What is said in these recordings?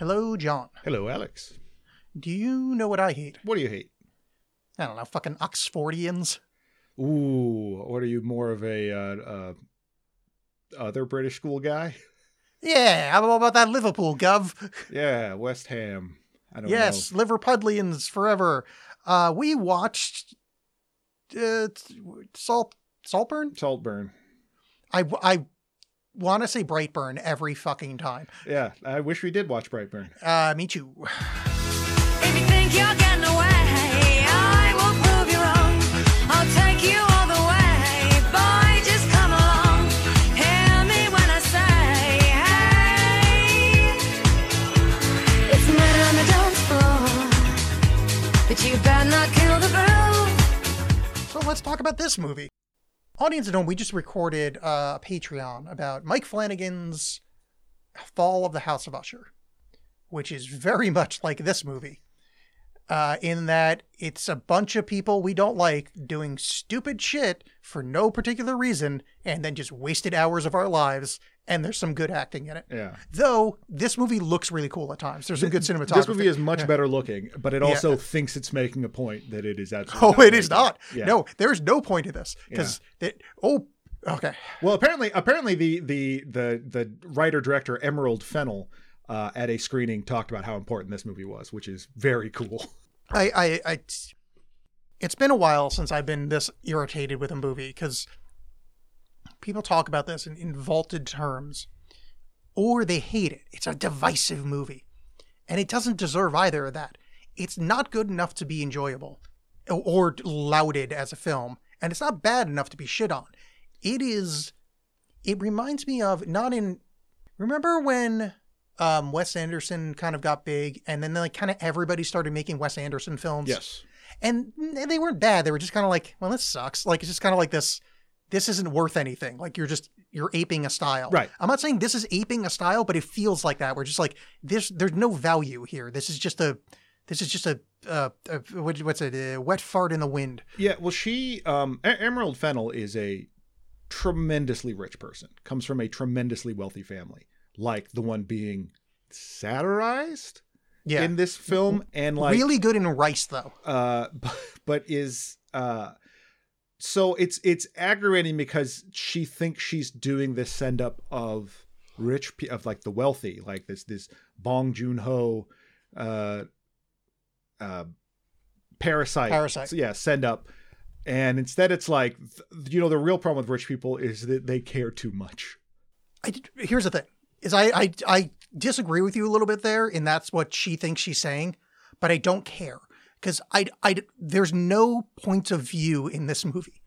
Hello, John. Hello, Alexx. Do you know what I hate? What do you hate? I don't know, fucking Oxfordians. Ooh, what are you more of a uh, uh, other British school guy? Yeah, how about that Liverpool, Gov? Yeah, West Ham. I don't yes, know. Liverpudlians forever. Uh, we watched uh, Salt Saltburn. Saltburn. I I want to say Brightburn every fucking time. Yeah, I wish we did watch Brightburn. Uh, me too. If you think you're getting away, I will prove you wrong. I'll take you all the way. Boy, just come along. Hear me when I say, hey. It's murder on the dance floor. But you better not kill the groove. So let's talk about this movie. Audience at home, we just recorded uh, a Patreon about Mike Flanagan's Fall of the House of Usher, which is very much like this movie, uh, in that it's a bunch of people we don't like doing stupid shit for no particular reason and then just wasted hours of our lives, and there's some good acting in it. Yeah. Though this movie looks really cool at times. There's some good cinematography. This movie is much Yeah. better looking, but it also thinks it's making a point that it is absolutely. Oh, it is not. Yeah. No, there's no point to this because it. oh, okay. Well, apparently, apparently the the the the writer director Emerald Fennell uh, at a screening talked about how important this movie was, which is very cool. I, I, I, it's been a while since I've been this irritated with a movie because people talk about this in, in vaulted terms, or they hate it. It's a divisive movie, and it doesn't deserve either of that. It's not good enough to be enjoyable or, or lauded as a film, and it's not bad enough to be shit on. It is. It reminds me of not in. Remember when um, Wes Anderson kind of got big, and then like kind of everybody started making Wes Anderson films. Yes. and they weren't bad. They were just kind of like, well, this sucks. Like it's just kind of like this. This isn't worth anything. Like you're just you're aping a style. Right. I'm not saying this is aping a style, but it feels like that. We're just like this. There's no value here. This is just a. This is just a. Uh, a what's it? A wet fart in the wind. Yeah. Well, she um, Emerald Fennell is a tremendously rich person. Comes from a tremendously wealthy family, like the one being satirized Yeah. in this film, and like really good in rice though. uh but, but is uh so it's it's aggravating because she thinks she's doing this send up of rich of like the wealthy like this this bong joon-ho uh uh parasite. Parasite. So, yeah send up and instead it's like you know the real problem with rich people is that they care too much. I did- here's the thing is I, I I disagree with you a little bit there, and that's what she thinks she's saying, but I don't care because I I there's no point of view in this movie.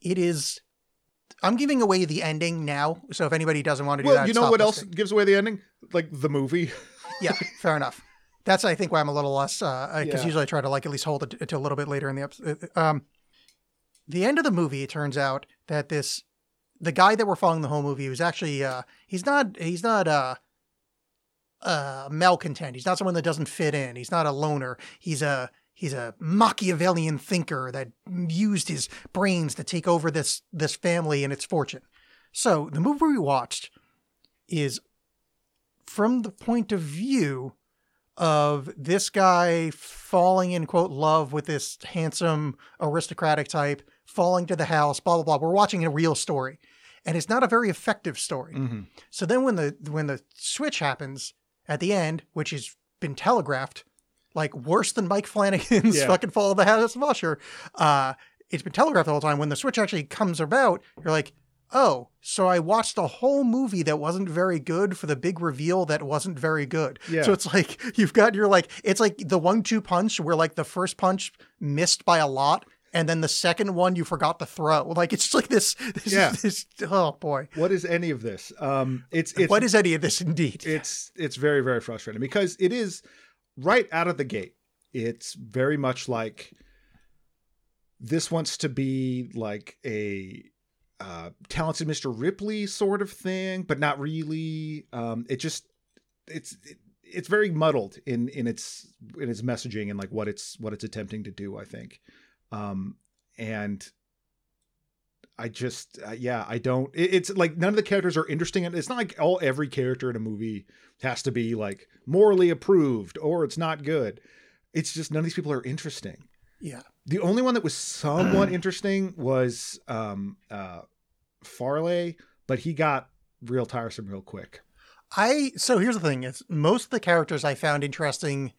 It is. I'm giving away the ending now, so if anybody doesn't want to do well that, you know what else gives away the ending like the movie Yeah, fair enough. That's I think why I'm a little less because Yeah. usually I try to like at least hold it to a little bit later in the episode. Um, the end of the movie, it turns out that this the guy that we're following the whole movie was actually uh, he's not he's not uh, uh, malcontent. He's not someone that doesn't fit in. He's not a loner. He's a he's a Machiavellian thinker that used his brains to take over this this family and its fortune. So the movie we watched is from the point of view of this guy falling in quote love with this handsome aristocratic type, falling to the house, blah blah blah. We're watching a real story, and it's not a very effective story. Mhm. So then when the when the switch happens at the end, which has been telegraphed, like worse than Mike Flanagan's Yeah. fucking Fall of the House of Usher, uh, it's been telegraphed the whole time. When the switch actually comes about, you're like, oh, so I watched a whole movie that wasn't very good for the big reveal that wasn't very good. Yeah. So it's like you've got your like it's like the one-two punch where like the first punch missed by a lot. And then the second one you forgot to throw. Like it's just like this. this Yeah. This, oh boy. what is any of this um it's it's what is any of this indeed? it's it's very very frustrating because it is right out of the gate it's very much like this wants to be like a uh talented mr ripley sort of thing but not really. Um it just it's it, it's very muddled in in its in its messaging and like what it's what it's attempting to do i think. Um and I just uh, yeah, I don't. It, it's like none of the characters are interesting, and it's not like all every character in a movie has to be like morally approved or it's not good. It's just none of these people are interesting. Yeah. The only one that was somewhat interesting was um uh Farleigh, but he got real tiresome real quick. I so here's the thing: is most of the characters I found interesting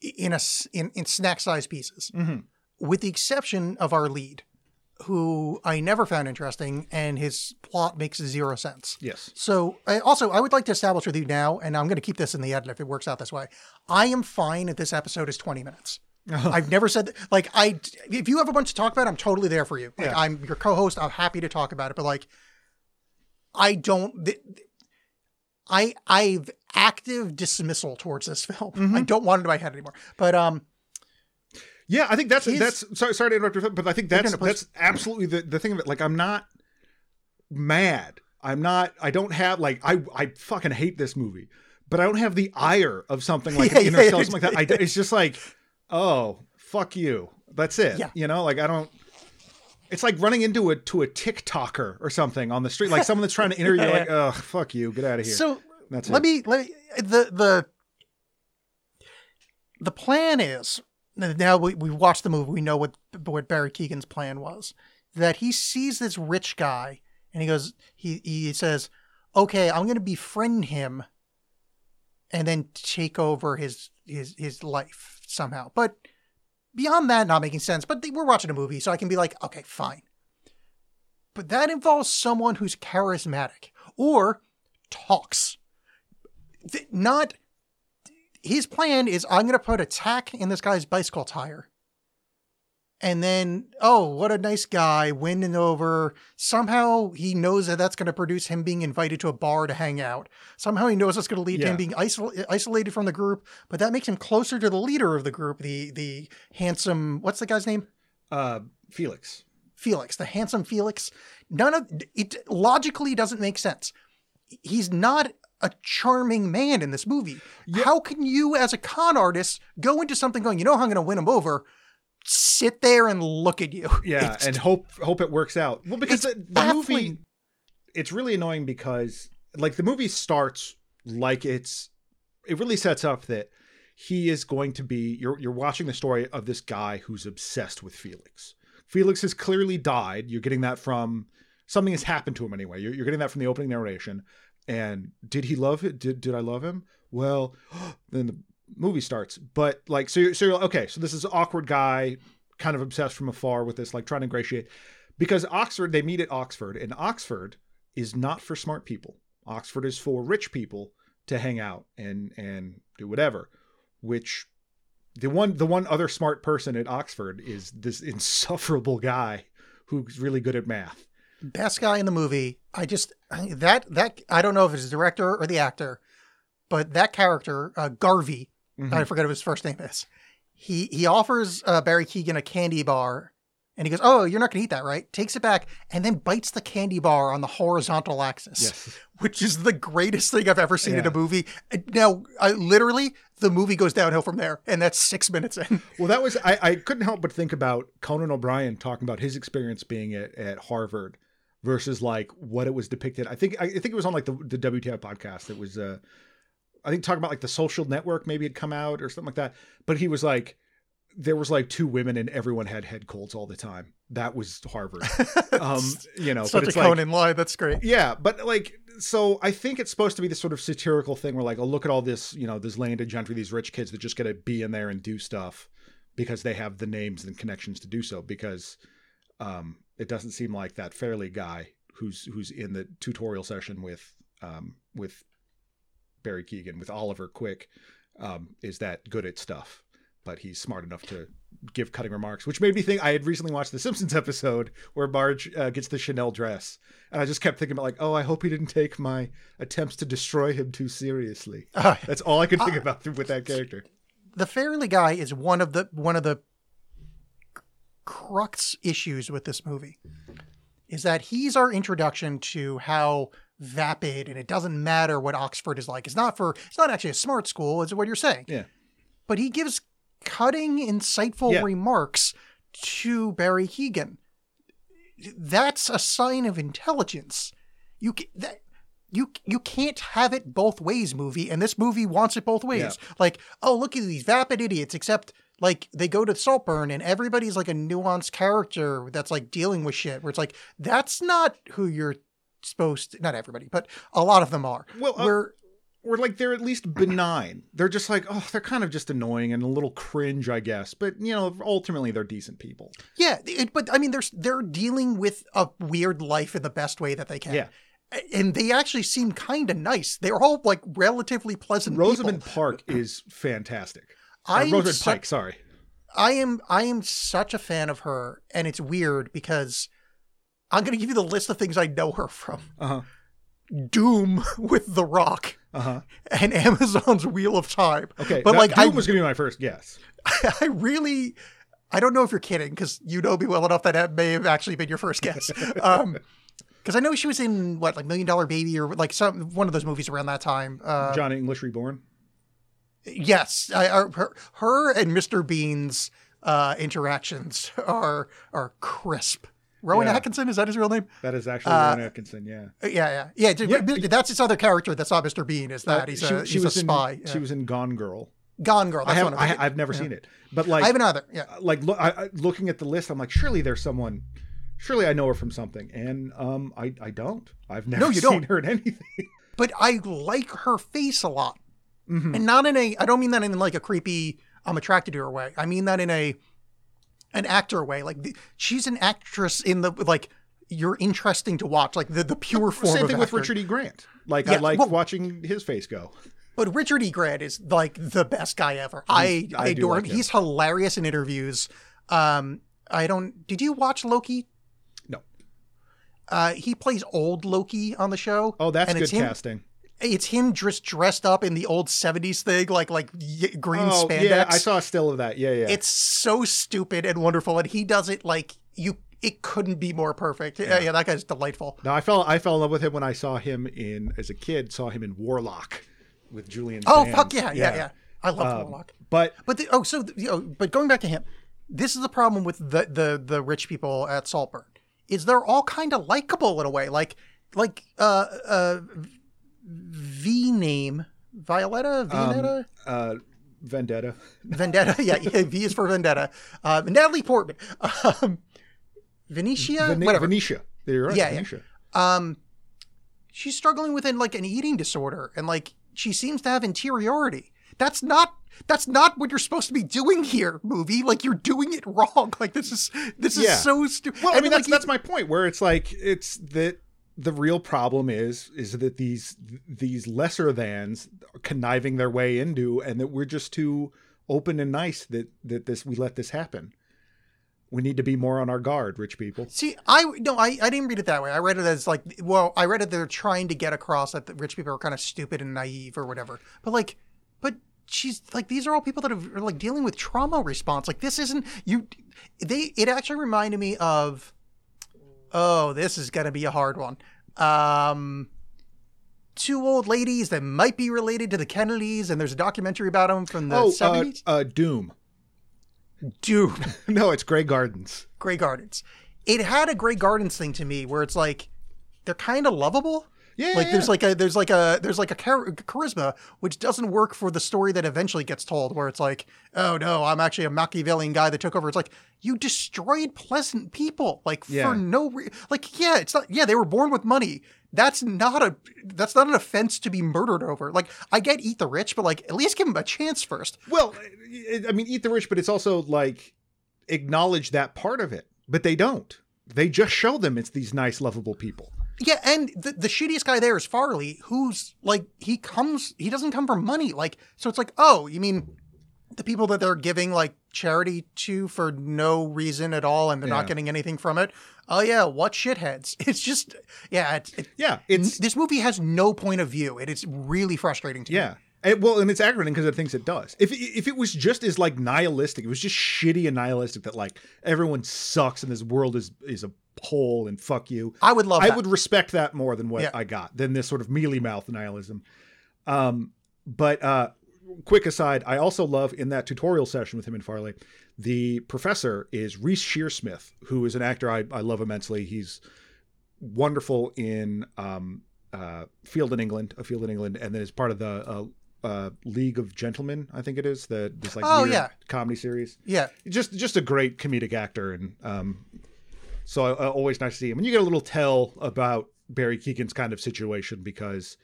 in a in, in snack size pieces, Mm-hmm. with the exception of our lead, who I never found interesting, and his plot makes zero sense. Yes. So, I, also, I would like to establish with you now, and I'm going to keep this in the edit if it works out this way. I am fine if this episode is 20 minutes. I've never said like I. If you have a bunch to talk about, I'm totally there for you. Like, Yeah. I'm your co-host. I'm happy to talk about it. But like, I don't. th- I I've active dismissal towards this film. Mm-hmm. I don't want it in my head anymore. But um, Yeah, I think that's that's sorry sorry to interrupt, but I think that's no, that's absolutely the, the thing of it. Like I'm not mad. I'm not I don't have like I I fucking hate this movie. But I don't have the ire of something like Yeah, yeah, Interstellar, yeah. something like that. I, it's just like, oh, fuck you. That's it. Yeah. You know, like I don't it's like running into a to a TikToker or something on the street, like someone that's trying to interview you, like, oh, fuck you, get out of here. So That's let it. me let me the the the plan is now we we watched the movie. We know what what Barry Keoghan's plan was. That he sees this rich guy and he goes he he says okay I'm going to befriend him and then take over his his his life somehow. But beyond that not making sense. But we're watching a movie so I can be like okay fine. But that involves someone who's charismatic or talks. Not his plan is I'm going to put a tack in this guy's bicycle tire. And then, oh, what a nice guy, winning over. Somehow he knows that that's going to produce him being invited to a bar to hang out. Somehow he knows that's going to lead to him being isol- isolated from the group, but that makes him closer to the leader of the group, the the handsome, what's the guy's name? uh Felix. Felix, the handsome Felix. None of it logically doesn't make sense. He's not a charming man in this movie. How can you, as a con artist, go into something going, you know, how I'm going to win him over? Sit there and look at you. Yeah, It's- and hope hope it works out. Well, because the, the movie, it's really annoying because like the movie starts like it's it really sets up that he is going to be you're you're watching the story of this guy who's obsessed with Felix. Felix has clearly died. You're getting that from something has happened to him anyway. You're, you're getting that from the opening narration. And did he love it? Did did I love him? Well, then the movie starts. But like, so you're, so you're okay. So this is awkward guy, kind of obsessed from afar with this, like trying to ingratiate. Because Oxford, they meet at Oxford, and Oxford is not for smart people. Oxford is for rich people to hang out and and do whatever. Which the one the one other smart person at Oxford is this insufferable guy who's really good at math. Best guy in the movie. I just that that I don't know if it's the director or the actor, but that character uh, Garvey, I forget what his first name is. He he offers uh, Barry Keoghan a candy bar, and he goes, "Oh, you're not going to eat that, right?" Takes it back and then bites the candy bar on the horizontal axis, Yes. which is the greatest thing I've ever seen in a movie. Now, I literally the movie goes downhill from there, and that's six minutes in. Well, that was I, I couldn't help but think about Conan O'Brien talking about his experience being at, at Harvard versus like what it was depicted. I think I, think it was on like the the WTF podcast. It was uh I think talking about like the social network maybe had come out or something like that. But he was like there was like two women and everyone had head colds all the time. That was Harvard. um, you know, Such but a it's like, Conan lie. That's great. yeah, but like, so I think it's supposed to be this sort of satirical thing where, like, oh, look at all this, you know, this landed gentry, these rich kids that just get to be in there and do stuff because they have the names and connections to do so. Because um, it doesn't seem like that Farleigh guy who's who's in the tutorial session with um, with Barry Keoghan with Oliver Quick um, is that good at stuff. But he's smart enough to give cutting remarks, which made me think I had recently watched the Simpsons episode where Marge uh, gets the Chanel dress, and I just kept thinking about like, oh, I hope he didn't take my attempts to destroy him too seriously. Uh, That's all I could think about with that character. the Farleigh guy is one of the one of the crux issues with this movie is that he's our introduction to how vapid and it doesn't matter what Oxford is like. It's not for it's not actually a smart school, is what you're saying. Yeah. But he gives cutting, insightful Yeah. remarks to Barry Keoghan. that's a sign of intelligence. You that you you can't have it both ways, movie, and this movie wants it both ways. Like, oh, look at these vapid idiots, except like they go to Saltburn and everybody's like a nuanced character that's like dealing with shit. Where it's like that's not who you're supposed to. Not everybody, but a lot of them are. Well, uh, where or like they're at least benign. They're just like, oh, they're kind of just annoying and a little cringe, I guess. But you know, ultimately they're decent people. Yeah, it, but I mean, they're they're dealing with a weird life in the best way that they can. Yeah. and they actually seem kind of nice. They're all like relatively pleasant. Rosamund people. Park is fantastic. I'm Rosamund su- Pike, sorry. I am I am such a fan of her, and it's weird because I'm going to give you the list of things I know her from: Uh huh. Doom with The Rock Uh huh. and Amazon's Wheel of Time. Okay, but like Doom I was gonna be my first guess. I really, I don't know if you're kidding because you know me well enough that that may have actually been your first guess. Um, because I know she was in what like Million Dollar Baby or like some one of those movies around that time. Uh, Johnny English Reborn. Yes, I, I, her, her and Mr. Bean's uh, interactions are are crisp. Rowan Yeah. Atkinson is that his real name? That is actually Uh, Rowan Atkinson. Yeah. Uh, Yeah, yeah, yeah. Yeah. That's his other character. That's not Mr. Bean. Is that Uh, he's she, a she he's was a spy? In, yeah. She was in Gone Girl. Gone Girl. I have, one of I. I've never Yeah. seen it, but like, I haven't either. Yeah. like look, I, I, looking at the list, I'm like, surely there's someone. Surely I know her from something, and um, I I don't. I've never No, you seen don't. her in anything. but I like her face a lot, Mhm. and not in a. I don't mean that in like a creepy. I'm attracted to her way. I mean that in a an actor way. Like the, she's an actress in the like you're interesting to watch. Like the the pure form. Same thing with. Richard E. Grant. Like I like well- watching his face go. But Richard E. Grant is like the best guy ever. I, I I adore like him. He's hilarious in interviews. Um, I don't. Did you watch Loki? No. Uh, he plays old Loki on the show. Oh, that's good casting. It's him just dressed up in the old '70s thing, like like y- green Oh spandex. yeah, I saw a still of that. Yeah, yeah. It's so stupid and wonderful, and he does it like you. It couldn't be more perfect. Yeah, yeah that guy's delightful. no, I fell I fell in love with him when I saw him in as a kid. Saw him in Warlock with Julian. Oh Sands. fuck yeah, yeah, yeah. I love Um, Warlock. But But the, oh, so the, you know, but going back to him, this is the problem with the the the rich people at Saltburn is they're all kind of likable in a way, like like uh uh V name Violetta Violetta uh, Vendetta. Vendetta yeah, yeah V is for Vendetta uh, Natalie Portman um, Venetia Vene- whatever Venetia. You're right. Yeah, yeah. Venetia. um she's struggling within like an eating disorder and like she seems to have interiority that's not that's not what you're supposed to be doing here movie like you're doing it wrong like this is this is Yeah. so stupid Well, I mean that's that's my point. Where it's like it's that the real problem is is that these these lesser thans are conniving their way into, and that we're just too open and nice that that this we let this happen. We need to be more on our guard, rich people. see i no I, I didn't read it that way i read it as like well i read it they're trying to get across that the rich people are kind of stupid and naive or whatever but like but she's like these are all people that are like dealing with trauma response like this isn't you they it actually reminded me of oh this is gonna be a hard one um two old ladies that might be related to the kennedys and there's a documentary about them from the oh, uh, 70s uh, Doom. Doom. No, it's Grey Gardens. Grey Gardens. It had a Grey Gardens thing to me where it's like they're kind of lovable. Yeah, like yeah, there's like a there's like a there's like a char- charisma which doesn't work for the story that eventually gets told where it's like oh no I'm actually a Machiavellian guy that took over it's like you destroyed pleasant people like Yeah. for no re- like yeah it's not yeah they were born with money that's not a that's not an offense to be murdered over like I get eat the rich but like at least give them a chance first Well, I mean, eat the rich, but it's also like acknowledge that part of it. But they don't. They just show them it's these nice, lovable people. Yeah, and the, the shittiest guy there is Farleigh, who's like he comes he doesn't come for money. Like so it's like, oh, you mean the people that they're giving like charity to for no reason at all and they're Yeah. not getting anything from it. Oh yeah, what shitheads. It's just yeah, it's it, Yeah, it's this movie has no point of view. It is really frustrating to me. yeah. It, well, and it's aggravating because of the things it does. If if it was just as like nihilistic, it was just shitty and nihilistic that like everyone sucks and this world is is a hole and fuck you. I would love I that. would respect that more than what Yeah. I got than this sort of mealy mouth nihilism. Um, but uh, quick aside, I also love in that tutorial session with him and Farleigh, the professor is Reece Shearsmith, who is an actor I, I love immensely. He's wonderful in um, uh, Field in England, a Field in England, and then is part of the uh, uh, League of Gentlemen, I think it is the this like Oh, yeah. comedy series. Yeah. Just just a great comedic actor, and um, so uh, always nice to see him. And you get a little tell about Barry Keoghan's kind of situation because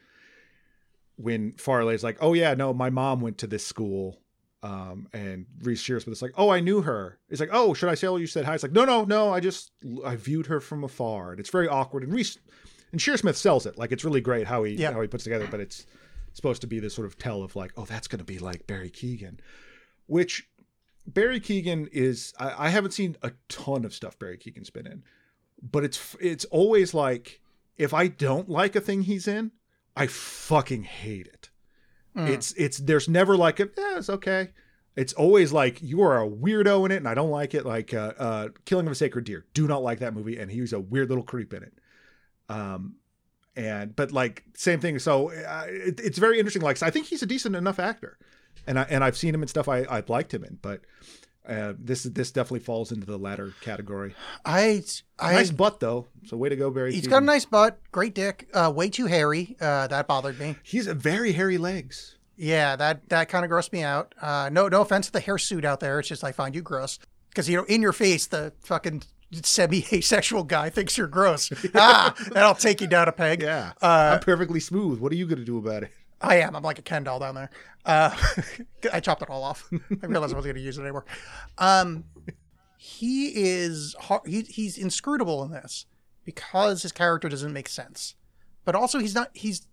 when Farleigh's like, "Oh yeah, no, my mom went to this school," um, and Reece Shearsmith is like, "Oh, I knew her." He's like, "Oh, should I say all you said hi?" It's like, "No, no, no, I just I viewed her from afar," and it's very awkward. And Reece and Shearsmith sells it like it's really great how he how he puts it together, but it's supposed to be this sort of tell of like, "Oh, that's going to be like Barry Keoghan," which Barry Keoghan is. I, I haven't seen a ton of stuff Barry Keoghan's been in, but it's it's always like if I don't like a thing he's in, I fucking hate it. It's it's there's never like a yeah it's okay. It's always like you are a weirdo in it and I don't like it. Like uh, uh, Killing of a Sacred Deer, do not like that movie and he was a weird little creep in it. Um, and but like same thing. So uh, it, it's very interesting. Like I think he's a decent enough actor, and I and I've seen him in stuff I I've liked him in, but. Uh, this this definitely falls into the latter category. I, I, Nice butt though, so way to go, Barry. he's Keoghan. got a nice butt, great dick, uh, way too hairy. Uh, that bothered me. He's a very hairy legs. Yeah, that that kind of grossed me out. Uh, no, no offense to the hirsute out there. It's just I find you gross because you know in your face the fucking semi-asexual guy thinks you're gross. ah, that'll take you down a peg. Yeah, Uh, I'm perfectly smooth. What are you gonna do about it? I am. I'm like a Ken doll down there. Uh, I chopped it all off. I realized I wasn't going to use it anymore. Um, he is he, he's inscrutable in this because his character doesn't make sense, but also he's not he's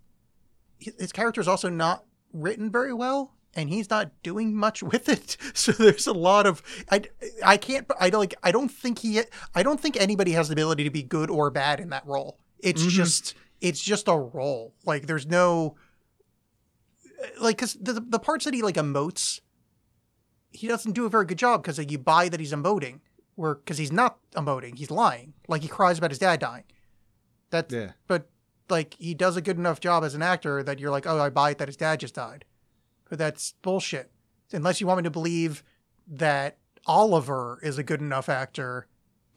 his character is also not written very well. And he's not doing much with it, so there's a lot of I, I can't I don't like I don't think he I don't think anybody has the ability to be good or bad in that role. It's just it's just a role. Like there's no like because the the parts that he like emotes, he doesn't do a very good job because like, you buy that he's emoting, where because he's not emoting, he's lying. Like he cries about his dad dying. That's Yeah. but like he does a good enough job as an actor that you're like, oh, I buy it that his dad just died. But that's bullshit. Unless you want me to believe that Oliver is a good enough actor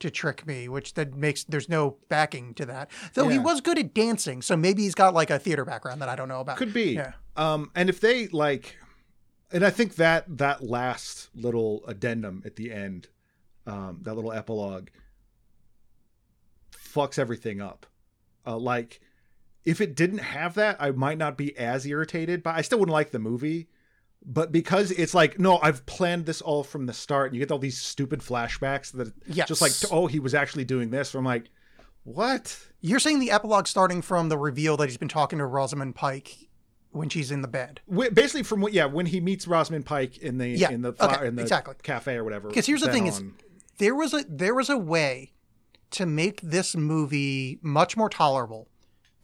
to trick me, which that makes there's no backing to that. Though he was good at dancing, so maybe he's got like a theater background that I don't know about. Could be. Yeah. Um, and if they like, and I think that that last little addendum at the end, um, that little epilogue, fucks everything up. Uh, like, if it didn't have that, I might not be as irritated, but I still wouldn't like the movie. But because it's like, no, I've planned this all from the start, and you get all these stupid flashbacks that Yes. just like, oh, he was actually doing this. I'm like, what? You're saying the epilogue starting from the reveal that he's been talking to Rosamund Pike when she's in the bed. Basically from what yeah when he meets Rosamund Pike in the Yeah, in the okay, in the exactly. cafe or whatever. Because here's the thing is there was a there was a way to make this movie much more tolerable.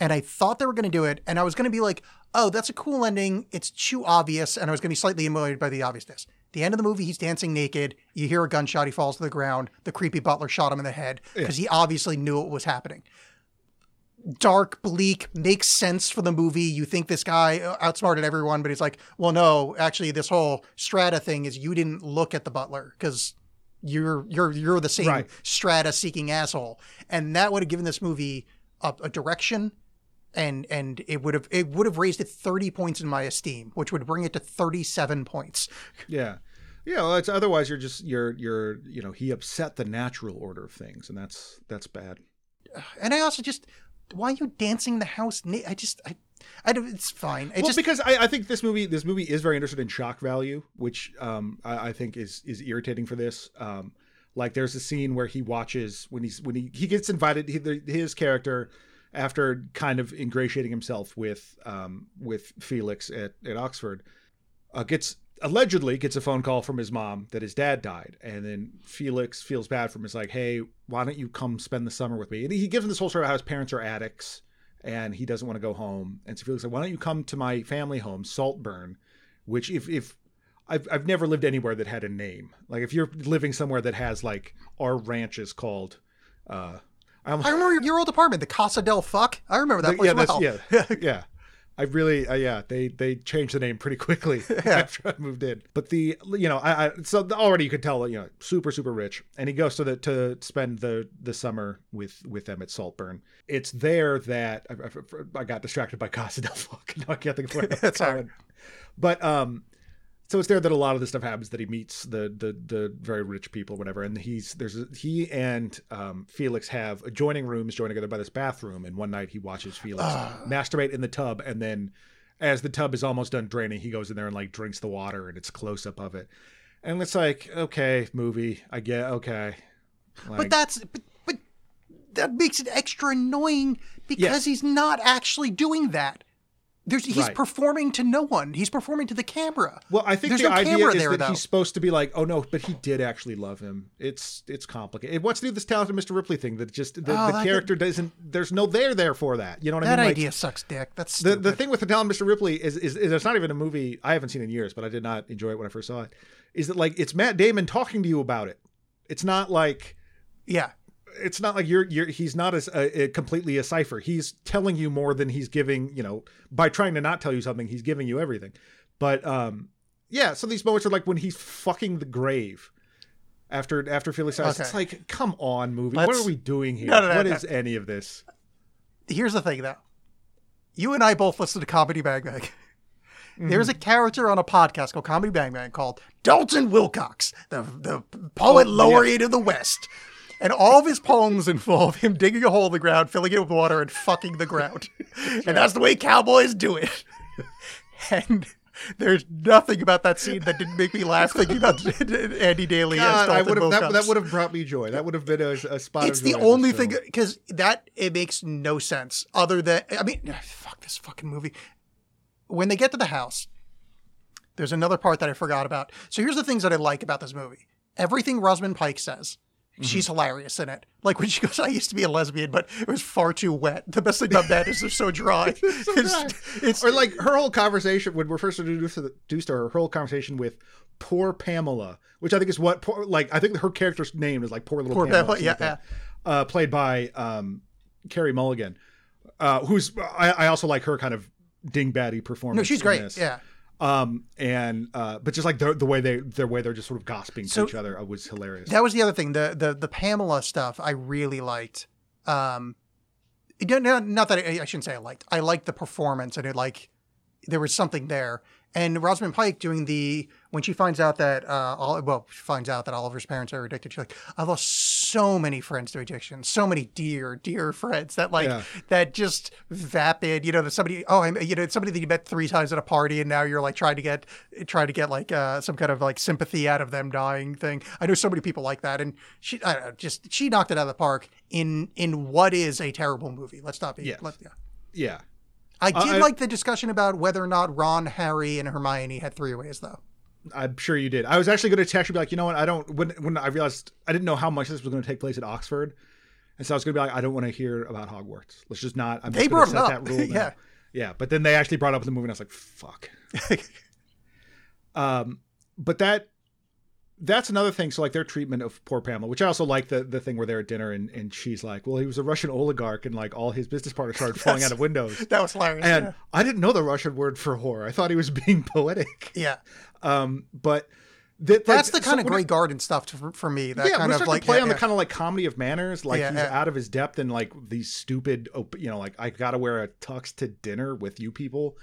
And I thought they were going to do it, and I was going to be like, "Oh, that's a cool ending. It's too obvious," and I was going to be slightly annoyed by the obviousness. The end of the movie, he's dancing naked. You hear a gunshot. He falls to the ground. The creepy butler shot him in the head because he obviously knew what was happening. Dark, bleak, makes sense for the movie. You think this guy uh, outsmarted everyone, but he's like, well, no, actually, this whole strata thing is you didn't look at the butler because you're you're you're the same Right. strata seeking asshole, and that would have given this movie a, a direction, and and it would have it would have raised it thirty points in my esteem, which would bring it to thirty seven points. yeah yeah well, it's otherwise you're just you're you're you know he upset the natural order of things and that's that's bad. And I also just why are you dancing the house? na- I just I I don't. It's fine. It well, just because I, I think this movie this movie is very interested in shock value, which um, I, I think is is irritating for this. Um, like there's a scene where he watches when he's when he he gets invited he, the, his character after kind of ingratiating himself with um, with Felix at at Oxford uh, gets allegedly gets a phone call from his mom that his dad died. And then felix feels bad for him. It's like hey why don't you come spend the summer with me? And he gives him this whole story about how his parents are addicts and he doesn't want to go home. And so felix like why don't you come to my family home saltburn? Which if if I've, I've never lived anywhere that had a name. Like if you're living somewhere that has like our ranch is called uh I I remember your old apartment, the Casa del Fuck. I remember that place yeah, well. yeah, yeah. I really, uh, yeah, they they changed the name pretty quickly after I moved in. But the, you know, I, I so already you could tell, you know, super super rich, and he goes to the to spend the the summer with with them at Saltburn. It's there that I, I, I got distracted by Casa del Fuck. No, I can't think of what That's right. But um, so it's there that a lot of the stuff happens that he meets the the the very rich people, whatever. And he's there's a, he and um, Felix have adjoining rooms joined together by this bathroom. And one night he watches Felix masturbate in the tub, and then as the tub is almost done draining, he goes in there and like drinks the water, and it's close up of it. And it's like, okay, movie, I get okay. But that's but, but that makes it extra annoying because Yes. he's not actually doing that. There's he's Right. performing to no one. He's performing to the camera. Well, I think There's the no idea is there, that though. he's supposed to be like, oh no, but he did actually love him. It's it's complicated. It what's to do this talented Mr. Ripley thing? That just the, Oh, the that- character doesn't. There's no there there for that. You know what that I mean? That idea sucks dick. That's the the thing with the talented Mr. Ripley is, is is it's not even a movie I haven't seen in years, but I did not enjoy it when I first saw it. Is that like it's Matt Damon talking to you about it? It's not like yeah. It's not like you're you're he's not as a, a completely a cipher. He's telling you more than he's giving. You know, by trying to not tell you something, he's giving you everything. But um, yeah. So these moments are like when he's fucking the grave. After after Felix dies, Okay. it's like, come on, movie. Let's- what are we doing here? No, no, no, What is any of this? Here's the thing, though. You and I both listen to Comedy Bang Bang. Mm-hmm. There's a character on a podcast called Comedy Bang Bang called Dalton Wilcox, the the poet Oh, laureate of the West. And all of his poems involve him digging a hole in the ground, filling it with water, and fucking the ground. and that's the way cowboys do it. and there's nothing about that scene that didn't make me laugh thinking about Andy Daly God, I would have that, that would have brought me joy. That would have been a, a spot. It's of the joy in this only thing because that it makes no sense other than I mean, fuck this fucking movie. When they get to the house, there's another part that I forgot about. So here's the things that I like about this movie. Everything Rosamund Pike says, Mm-hmm. she's hilarious in it. Like when she goes, "I used to be a lesbian, but it was far too wet." The best thing about that is they're so dry. it's, it's or like her whole conversation when we're first introduced to, the, introduced to her, her whole conversation with poor Pamela, which I think is what poor, like I think her character's name is like poor little Poor Pamela, Pamela, yeah, like. Uh, played by um, Carey Mulligan, uh, who's I, I also like her kind of dingbatty performance. no, she's great. this. Yeah. Um, and uh, but just like the the way they their way they're just sort of gossiping So- to each other uh, was hilarious. That was the other thing. The the the Pamela stuff I really liked. Um, no, no, not that I, I shouldn't say I liked. I liked the performance and it like there was something there. And Rosamund Pike doing the when she finds out that uh, all well she finds out that Oliver's parents are addicted. She's like, I lost so many friends to addiction, so many dear dear friends that like Yeah. that just vapid. You know, that somebody oh I'm you know it's somebody that you met three times at a party and now you're like trying to get trying to get like uh, some kind of like sympathy out of them dying thing. I know so many people like that, and she I don't know, just she knocked it out of the park in in what is a terrible movie. Let's not be let, yeah. yeah. I did I- like the discussion about whether or not Ron, Harry, and Hermione had three ways, though. I'm sure you did. I was actually going to text you, be like, you know what? I don't. When when I realized I didn't know how much this was going to take place at Oxford, and so I was going to be like, I don't want to hear about Hogwarts. Let's just not. I'm They just brought set up. That rule now. Yeah. yeah. But then they actually brought up the movie, and I was like, fuck. um, but that that's another thing. So like their treatment of poor Pamela, which I also like the the thing where they're at dinner and and she's like, well, he was a Russian oligarch, and like all his business partners started falling out of windows. That was hilarious. And yeah. I didn't know the Russian word for whore. I thought he was being poetic. yeah. Um, but that, That's like, the kind so of Grey Garden stuff to, for, me. That yeah, kind of like play yeah, on the kind of like comedy of manners, like Yeah, he's yeah. out of his depth and like these stupid, you know, like I gotta wear a tux to dinner with you people.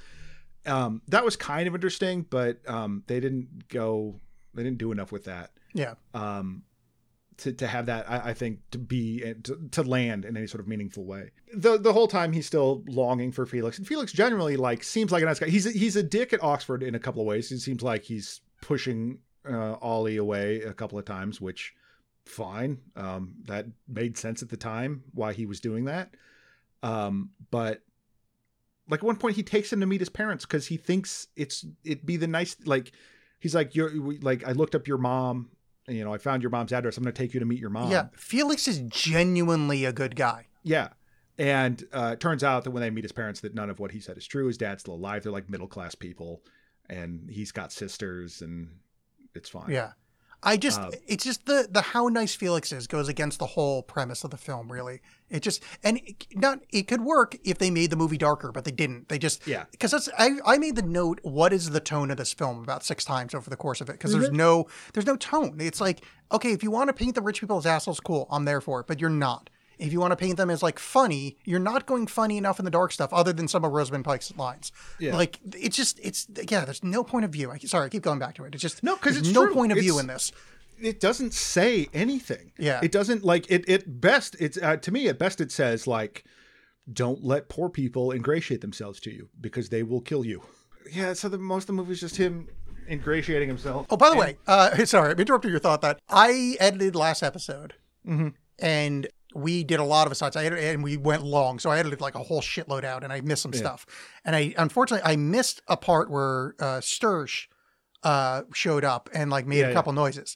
Um, that was kind of interesting, but um, they didn't go, they didn't do enough with that. yeah. Um, to, to have that, I, I think, to be to, to land in any sort of meaningful way. The the whole time he's still longing for Felix, and Felix generally like seems like a nice guy. He's a, he's a dick at Oxford in a couple of ways. He seems like he's pushing uh, Ollie away a couple of times, which fine. Um, that made sense at the time why he was doing that. Um, but like at one point he takes him to meet his parents because he thinks it's it'd be the nice like he's like you're like I looked up your mom. You know, I found your mom's address. I'm going to take you to meet your mom. yeah. Felix is genuinely a good guy. Yeah. And uh, it turns out that when they meet his parents, that none of what he said is true. His dad's still alive. They're like middle class people, and he's got sisters, and it's fine. Yeah. I just Uh, it's just the the how nice Felix is goes against the whole premise of the film. Really, it just and it, not it could work if they made the movie darker, but they didn't. They just Yeah. because that's I I made the note. What is the tone of this film about six times over the course of it? Because there's Mm-hmm. no there's no tone. It's like okay, if you want to paint the rich people as assholes, cool, I'm there for it. But you're not. If you want to paint them as like funny, you're not going funny enough in the dark stuff, other than some of Rosamund Pike's lines. Yeah. Like it's just it's yeah. There's no point of view. I, sorry, I keep going back to it. It's just No, 'cause there's it's no true. point of view in this. it doesn't say anything. Yeah. It doesn't like it. It best. It's uh, to me at best. It says like, don't let poor people ingratiate themselves to you because they will kill you. Yeah. So the most of the movie is just him ingratiating himself. Oh, by the way, uh, sorry, I'm interrupting your thought. That I edited last episode, Mm-hmm. and we did a lot of asides. I edited, and we went long, so I edited like a whole shitload out, and I missed some stuff. And I unfortunately I missed a part where uh, Sturge uh, showed up and like made Yeah, a yeah. couple noises.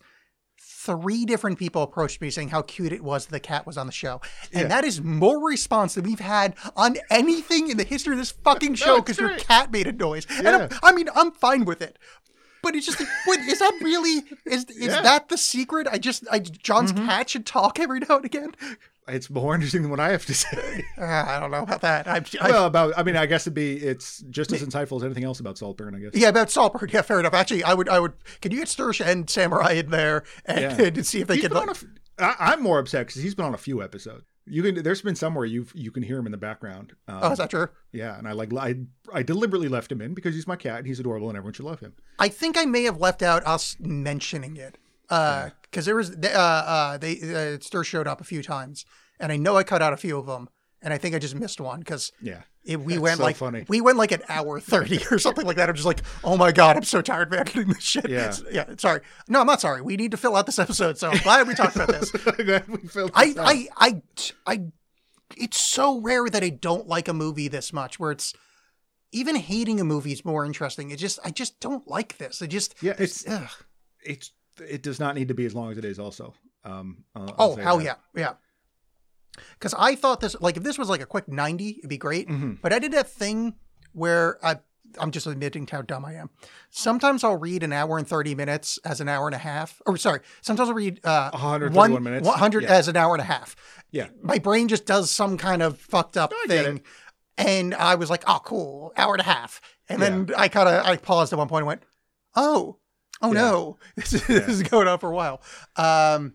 Three different people approached me saying how cute it was the cat was on the show, and Yeah. that is more response than we've had on anything in the history of this fucking show because your cat made a noise. And I'm, I mean, I'm fine with it. But it's just, wait, is that really, is, is Yeah. that the secret? I just, I, John's cat should talk every now and again. It's more interesting than what I have to say. Uh, I don't know about that. I, I, well, about. I mean, I guess it'd be. It's just as insightful as anything else about Saltburn. I guess. yeah, about Saltburn. Yeah, fair enough. Actually, I would, I would, can you get Sturge and Samurai in there and, Yeah. and see if they He's can, like, a f- I, I'm more upset because he's been on a few episodes. You can. There's been some where you you can hear him in the background. Um, oh, is that true? Yeah, and I like I I deliberately left him in because he's my cat and he's adorable and everyone should love him. I think I may have left out us mentioning it. Uh, cause there was, uh, uh, they, uh, Sturge showed up a few times and I know I cut out a few of them. And I think I just missed one because Yeah. It, we That's went so like funny. we went like an hour thirty or something like that. I'm just like, oh my god, I'm so tired of editing this shit. Yeah. yeah. Sorry, no, I'm not sorry. We need to fill out this episode, so I'm glad we talked about this. Glad we filled I, out. I, I, I. It's so rare that I don't like a movie this much. Where it's even hating a movie is more interesting. It just, I just don't like this. It just, Yeah, it's ugh. it's it does not need to be as long as it is. Also, um, I'll- I'll oh hell that. yeah, yeah. Because I thought this, like, if this was like a quick ninety, it'd be great. Mhm. But I did that thing where I, I'm just admitting how dumb I am. Sometimes I'll read an hour and 30 minutes as an hour and a half. Or sorry, sometimes I'll read uh, 131 one- minutes. 100 Yeah. as an hour and a half. Yeah. My brain just does some kind of fucked up I thing. And I was like, oh, cool, hour and a half. And then I kind of, I paused at one point and went, oh, oh Yeah. no, this, is- this is going on for a while. Um,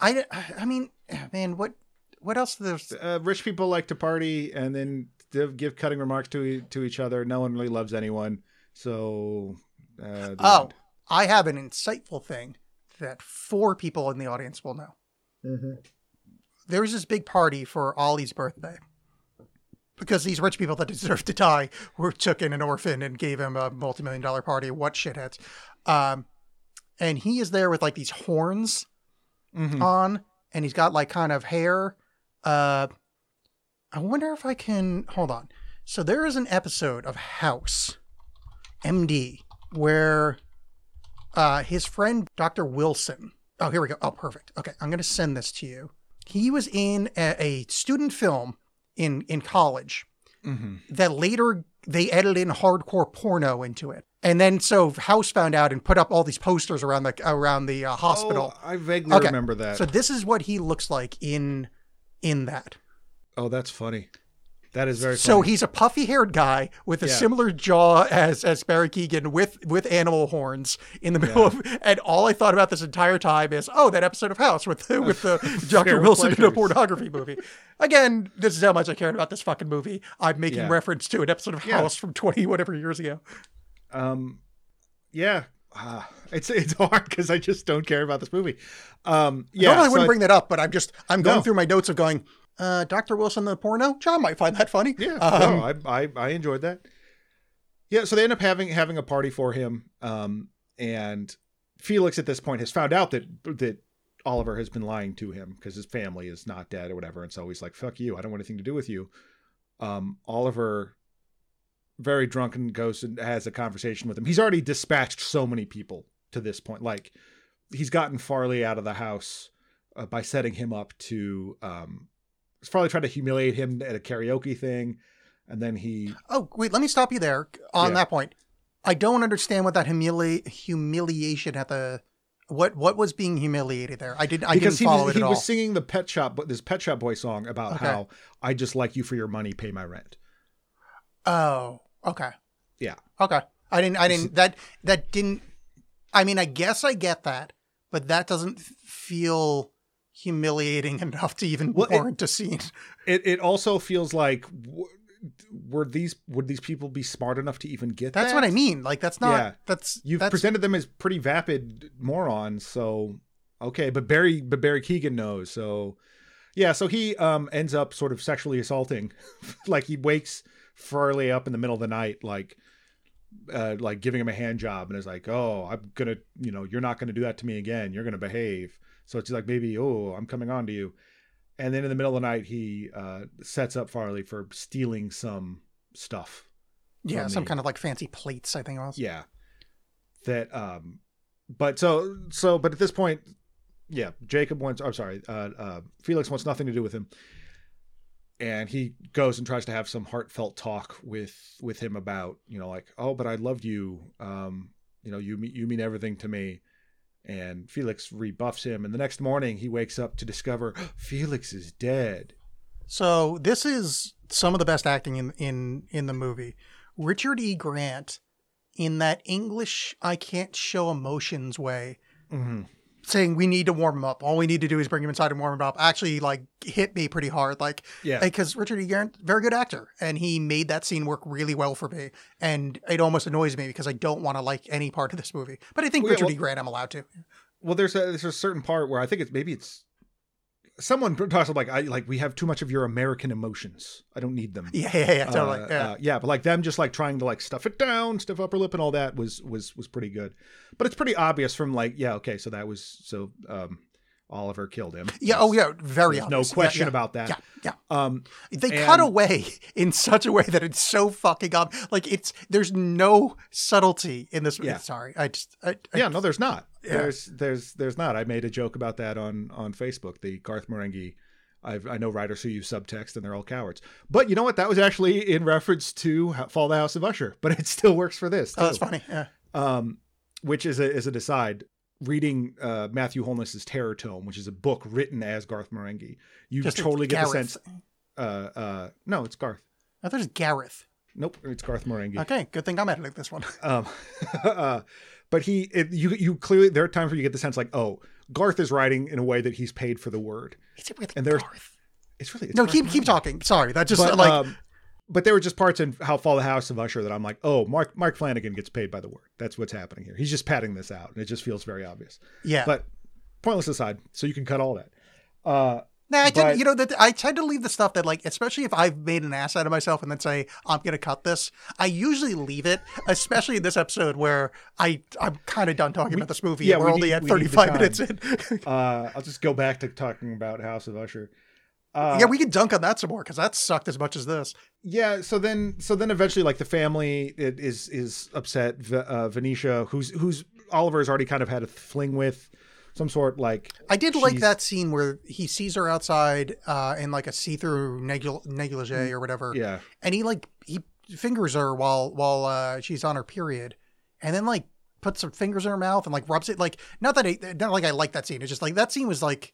I, I mean, man, what, what else? There's Uh, rich people like to party and then give cutting remarks to to each other. No one really loves anyone. So, uh, Oh, end. I have an insightful thing that four people in the audience will know. There was this big party for Ollie's birthday because these rich people that deserve to die were took in an orphan and gave him a multi-million dollar party. What shitheads? Um, and he is there with like these horns Mhm. on, and he's got like kind of hair. Uh, I wonder if I can hold on. So there is an episode of House, MD, where uh, his friend Dr. Wilson. Oh, here we go. Oh, perfect. Okay, I'm going to send this to you. He was in a, a student film in in college Mhm. that later they edited in hardcore porno into it. And then so House found out and put up all these posters around the around the uh, hospital. Oh, I vaguely Okay, remember that. So this is what he looks like in in that. oh, that's funny. That is very So funny. he's a puffy-haired guy with a Yeah. similar jaw as as Barry Keoghan with with animal horns in the middle of. And all I thought about this entire time is, oh, that episode of House with with the Dr. Fair Wilson in a pornography movie. Again, this is how much I cared about this fucking movie. I'm making Yeah. reference to an episode of Yeah. House from 20 whatever years ago. Um, yeah, Ah, it's it's hard because I just don't care about this movie. Um, yeah, Normally I so wouldn't I- bring that up, but I'm just I'm going No. through my notes of going. Uh, Dr. Wilson the porno. John might find that funny. Yeah, Um, no, I, I I enjoyed that. Yeah, so they end up having having a party for him, um, and Felix at this point has found out that that Oliver has been lying to him because his family is not dead or whatever, and so he's like, "Fuck you! I don't want anything to do with you." Um, Oliver, very drunken, goes and has a conversation with him. He's already dispatched so many people to this point, like he's gotten Farleigh out of the house uh, by setting him up to. Um, Farleigh trying to humiliate him at a karaoke thing, and then he Oh, wait, let me stop you there on Yeah. that point. I don't understand what that humili- humiliation at the What what was being humiliated there? I did I because didn't he follow was, it he at all. was singing the Pet Shop, this Pet Shop Boy song about Okay. how I just like you for your money, pay my rent. Oh, okay. Yeah. Okay. I didn't I didn't that that didn't I mean I guess I get that, but that doesn't feel humiliating enough to even Well, it- warrant a scene. It it also feels like were these would these people be smart enough to even get That's that? what I mean. Like that's not Yeah. that's You've that's, presented them as pretty vapid morons, so okay. But Barry, but Barry Keoghan knows, so yeah. So he um ends up sort of sexually assaulting, like he wakes Farleigh up in the middle of the night, like uh like giving him a hand job, and is like, oh, I'm gonna, you know, you're not gonna do that to me again. You're gonna behave. So it's like, baby, oh, I'm coming on to you. And then in the middle of the night, he uh sets up Farleigh for stealing some stuff yeah, some the- kind of like fancy plates, I think it was. yeah. That um but so so but at this point yeah jacob wants i'm sorry uh uh felix wants nothing to do with him. And he goes and tries to have some heartfelt talk with with him about you know like oh but i loved you. Um you know you mean you mean everything to me and felix rebuffs him and the next morning he wakes up to discover felix is dead So this is some of the best acting in in in the movie. Richard E. Grant in that English I can't show emotions way mm-hmm. Saying we need to warm him up. All we need to do is bring him inside and warm him up. Actually, like hit me pretty hard. Like, yeah because Richard E. Grant, very good actor, and he made that scene work really well for me. And it almost annoys me because I don't want to like any part of this movie. But I think Well, yeah, Richard well- E. Grant, I'm allowed to. well there's a there's a certain part where i think it's maybe it's someone talks about like i like we have too much of your american emotions i don't need them Yeah, yeah, yeah, totally. Uh, yeah. uh, yeah but like them just like trying to like stuff it down stiff upper lip and all that was was was pretty good but it's pretty obvious from like yeah okay so that was so um oliver killed him yeah. Oh, yeah. Very no question yeah, yeah. about that Yeah, yeah. um They And- cut away in such a way that it's so fucking up. Like it's there's no subtlety in this. Yeah. Sorry, I just I, I- yeah no there's not Yeah. there's there's there's not i made a joke about that on on facebook the garth marenghi I've, I know writers who use subtext and they're all cowards. But you know what? That was actually in reference to Fall the House of Usher, but it still works for this. Oh, that's funny. Yeah. um, which is a is a aside. Reading uh, Matthew Holness's Terror Tome, which is a book written as Garth Marenghi, you Just totally get the sense. Uh, uh, no, it's Garth. I thought it was Gareth. Nope, it's Garth Marenghi. Okay, good thing I'm editing this one. Um, uh, but he, it, you, you clearly there are times where you get the sense like, oh, Garth is writing in a way that he's paid for the word. Is it really And there's- Garth? It's really it's No, Garth keep keep talking. Sorry, that just But, like um, but there were just parts in how Fall the House of Usher that I'm like, oh, Mark Mark Flanagan gets paid by the word. That's what's happening here. He's just padding this out, and it just feels very obvious. yeah. But pointless aside, so you can cut all that. Uh, Nah, I tend, but- you know that I tend to leave the stuff that like, especially if I've made an ass out of myself and then say I'm gonna cut this. I usually leave it, especially in this episode where I I'm kind of done talking about this movie. yeah, we're we only need- at we need the 35 minutes in. uh, I'll just go back to talking about House of Usher. Uh, yeah, we can dunk on that some more because that sucked as much as this. yeah. So then, so then eventually, like the family it is is upset. V- Uh, Venetia, who's who's Oliver's already kind of had a fling with, some sort like I did like that scene where he sees her outside uh, in like a see-through negul- negligee or whatever, yeah. and he like he fingers her while while uh, she's on her period, and then like puts some fingers in her mouth and like rubs it. Like not that I, not like I like that scene. It's just like that scene was like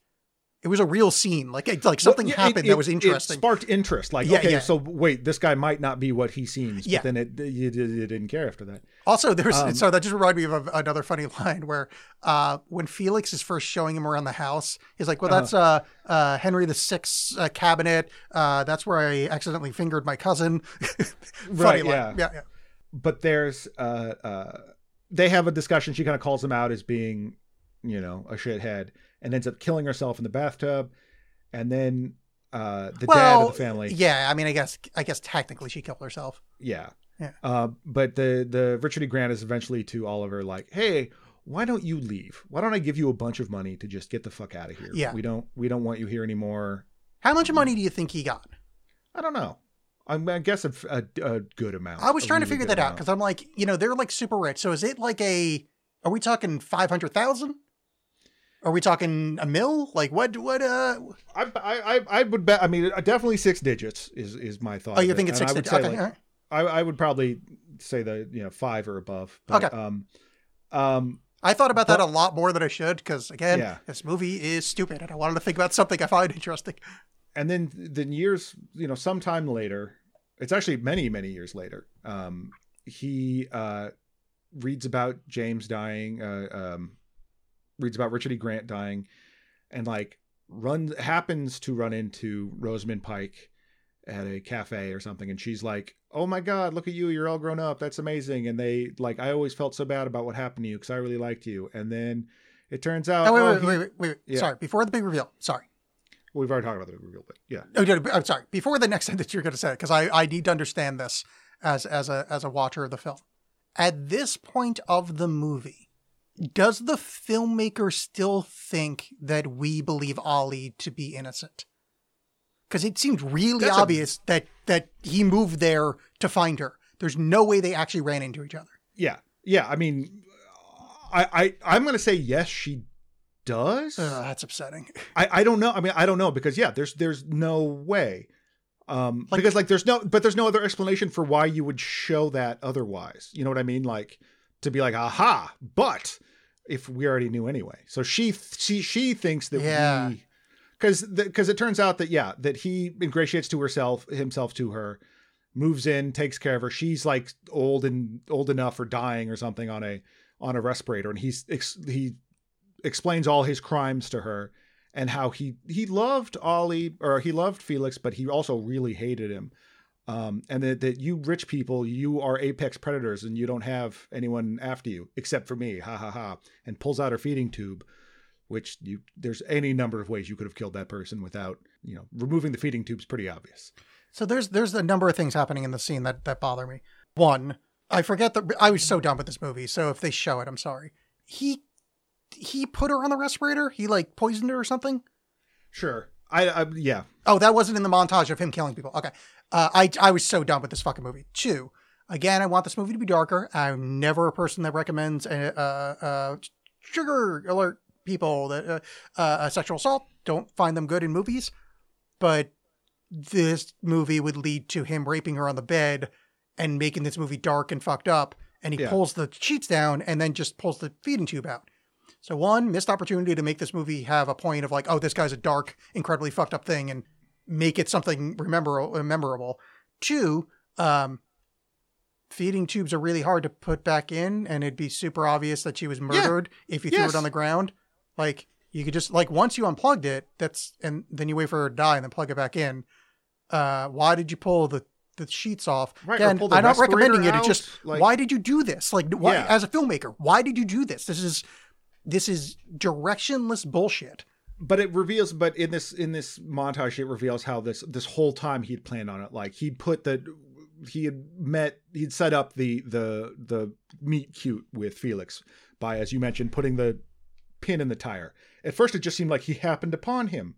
it was a real scene. Like it, like something Well, yeah, happened it- that was interesting. It sparked interest. Like, Yeah, okay, yeah. so wait, this guy might not be what he seems. Yeah. But then it you, you, didn't care after that. Also, there's Um, so that just reminded me of a, another funny line where uh, when Felix is first showing him around the house, he's like, "Well, Uh-huh. that's uh, uh, Henry the Sixth uh, cabinet. Uh, that's where I accidentally fingered my cousin." funny Right, line. yeah. yeah, yeah. But there's uh uh they have a discussion. She kind of calls him out as being, you know, a shithead, and ends up killing herself in the bathtub, and then uh the dad of the family. yeah. I mean, I guess I guess technically she killed herself. Yeah. Yeah. Uh, but the the Richard E. Grant is eventually to Oliver like, hey, why don't you leave? Why don't I give you a bunch of money to just get the fuck out of here? Yeah. We don't we don't want you here anymore. How much money do you think he got? I don't know. I'm, I guess a, a, a good amount. I was trying to figure that out because I'm like, you know, they're like super rich. So is it like a? Are we talking five hundred thousand? Are we talking a mill? Like what? What? Uh, I, I I I would bet. I mean, uh, definitely six digits is is my thought. oh, you it. think it's And six? Digits? Okay, like, right. I, I would probably say the you know five or above. But, Okay. Um, um, I thought about that a lot more than I should because again, Yeah. this movie is stupid, and I wanted to think about something I find interesting. and then then years you know sometime later it's actually many many years later um he uh reads about james dying uh um reads about richard e grant dying and like runs happens to run into rosamund pike at a cafe or something and she's like oh my god look at you you're all grown up that's amazing and they like i always felt so bad about what happened to you because i really liked you and then it turns out Oh, wait, oh, wait, he- wait, wait, wait, wait. Yeah. Sorry, before the big reveal. Sorry. we've already talked about the reveal but yeah Oh, no, I'm sorry. Before the next sentence you're going to say, because I, I need to understand this as as a as a watcher of the film. At this point of the movie, does the filmmaker still think that we believe Ollie to be innocent? Because it seemed really That's a- obvious that that he moved there to find her. There's no way they actually ran into each other. Yeah, yeah. I mean, I, I I'm gonna say yes, she does. Ugh, that's upsetting. I I don't know. I mean, I don't know because yeah, there's there's no way. Um, Like- because like there's no, but there's no other explanation for why you would show that otherwise. You know what I mean? Like to be like, aha, but if we already knew anyway. So she she she thinks that Yeah. we because because it turns out that yeah that he ingratiates to herself himself to her moves in takes care of her she's like old and old enough or dying or something on a on a respirator and he's ex, he explains all his crimes to her and how he he loved Ollie or he loved Felix but he also really hated him um, and that, that you rich people you are apex predators and you don't have anyone after you except for me ha ha ha and pulls out her feeding tube which you there's any number of ways you could have killed that person without you know removing the feeding tube's pretty obvious So there's there's a number of things happening in the scene that that bother me. One, I forget that I was so done with this movie. So if they show it, I'm sorry. He he put her on the respirator. He like poisoned her or something. sure I, I yeah Oh, that wasn't in the montage of him killing people. Okay, uh, I I was so done with this fucking movie. Two, again, I want this movie to be darker. I'm never a person that recommends a, uh, uh, sugar alert people that uh, uh, sexual assault. Don't find them good in movies, but this movie would lead to him raping her on the bed and making this movie dark and fucked up. And he Yeah. pulls the sheets down and then just pulls the feeding tube out. So one missed opportunity to make this movie have a point of like, oh, this guy's a dark, incredibly fucked up thing, and make it something rememberable. memorable. Two, um, feeding tubes are really hard to put back in, and it'd be super obvious that she was murdered if you threw it on the ground. Like you could just like once you unplugged it, that's and then you wait for her to die and then plug it back in. Uh, why did you pull the the sheets off? Right, the I'm not recommending it. respirator It's just like- why did you do this? Like why Yeah. as a filmmaker, why did you do this? This is this is directionless bullshit. But it reveals but in this in this montage it reveals how this this whole time he'd planned on it. Like he'd put the he had met he'd set up the the the meet cute with felix by as you mentioned putting the pin in the tire. At first it just seemed like he happened upon him.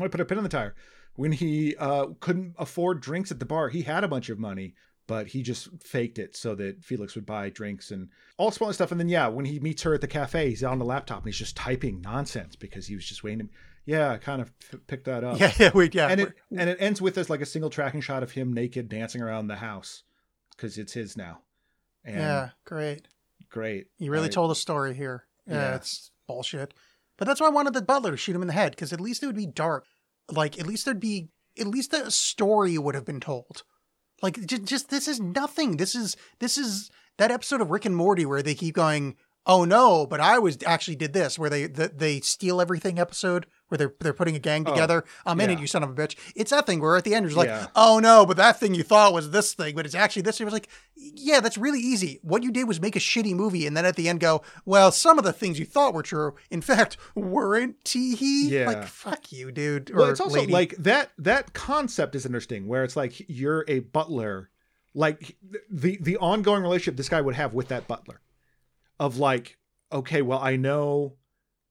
I put a pin in the tire. When he uh couldn't afford drinks at the bar he had a bunch of money but he just faked it so that Felix would buy drinks and all smaller stuff. And then, yeah, when he meets her at the cafe, he's on the laptop and he's just typing nonsense because he was just waiting. To, yeah, I kind of f- picked that up. Yeah, yeah, wait, yeah. and it and it ends with this like a single tracking shot of him naked dancing around the house because it's his now. And yeah, great. great. You really I- told a story here. Yeah, Yeah. it's bullshit. But that's why I wanted the butler to shoot him in the head, because at least it would be dark. Like, at least there'd be, at least a story would have been told. Like, just, just this is nothing. This is, this is that episode of Rick and Morty where they keep going, oh no, but I was actually did this, where they, the, they steal everything episode, where they're, they're putting a gang Oh, together. Oh, I'm in yeah. it, you son of a bitch. It's that thing where at the end, you're just like, Yeah. oh no, but that thing you thought was this thing, but it's actually this. It was like, yeah, that's really easy. What you did was make a shitty movie and then at the end go, well, some of the things you thought were true, in fact, weren't tee hee. Yeah. Like, fuck you, dude. Well, or it's also lady. like that that concept is interesting where it's like you're a butler like the the ongoing relationship this guy would have with that butler of like okay well i know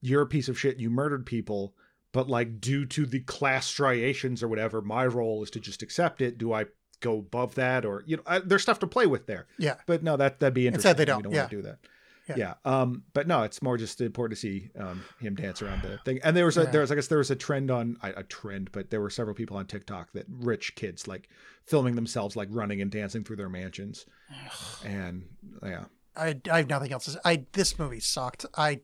you're a piece of shit you murdered people but like due to the class striations or whatever my role is to just accept it do i go above that or you know I, there's stuff to play with there Yeah. but no that that'd be interesting Instead they We don't, don't yeah. want to do that Yeah. yeah. Um, but no, it's more just important to see um, him dance around the thing. And there was a Yeah. there was I guess there was a trend on a trend, but there were several people on TikTok that rich kids like filming themselves like running and dancing through their mansions. and yeah, I, I have nothing else to say. I this movie sucked. I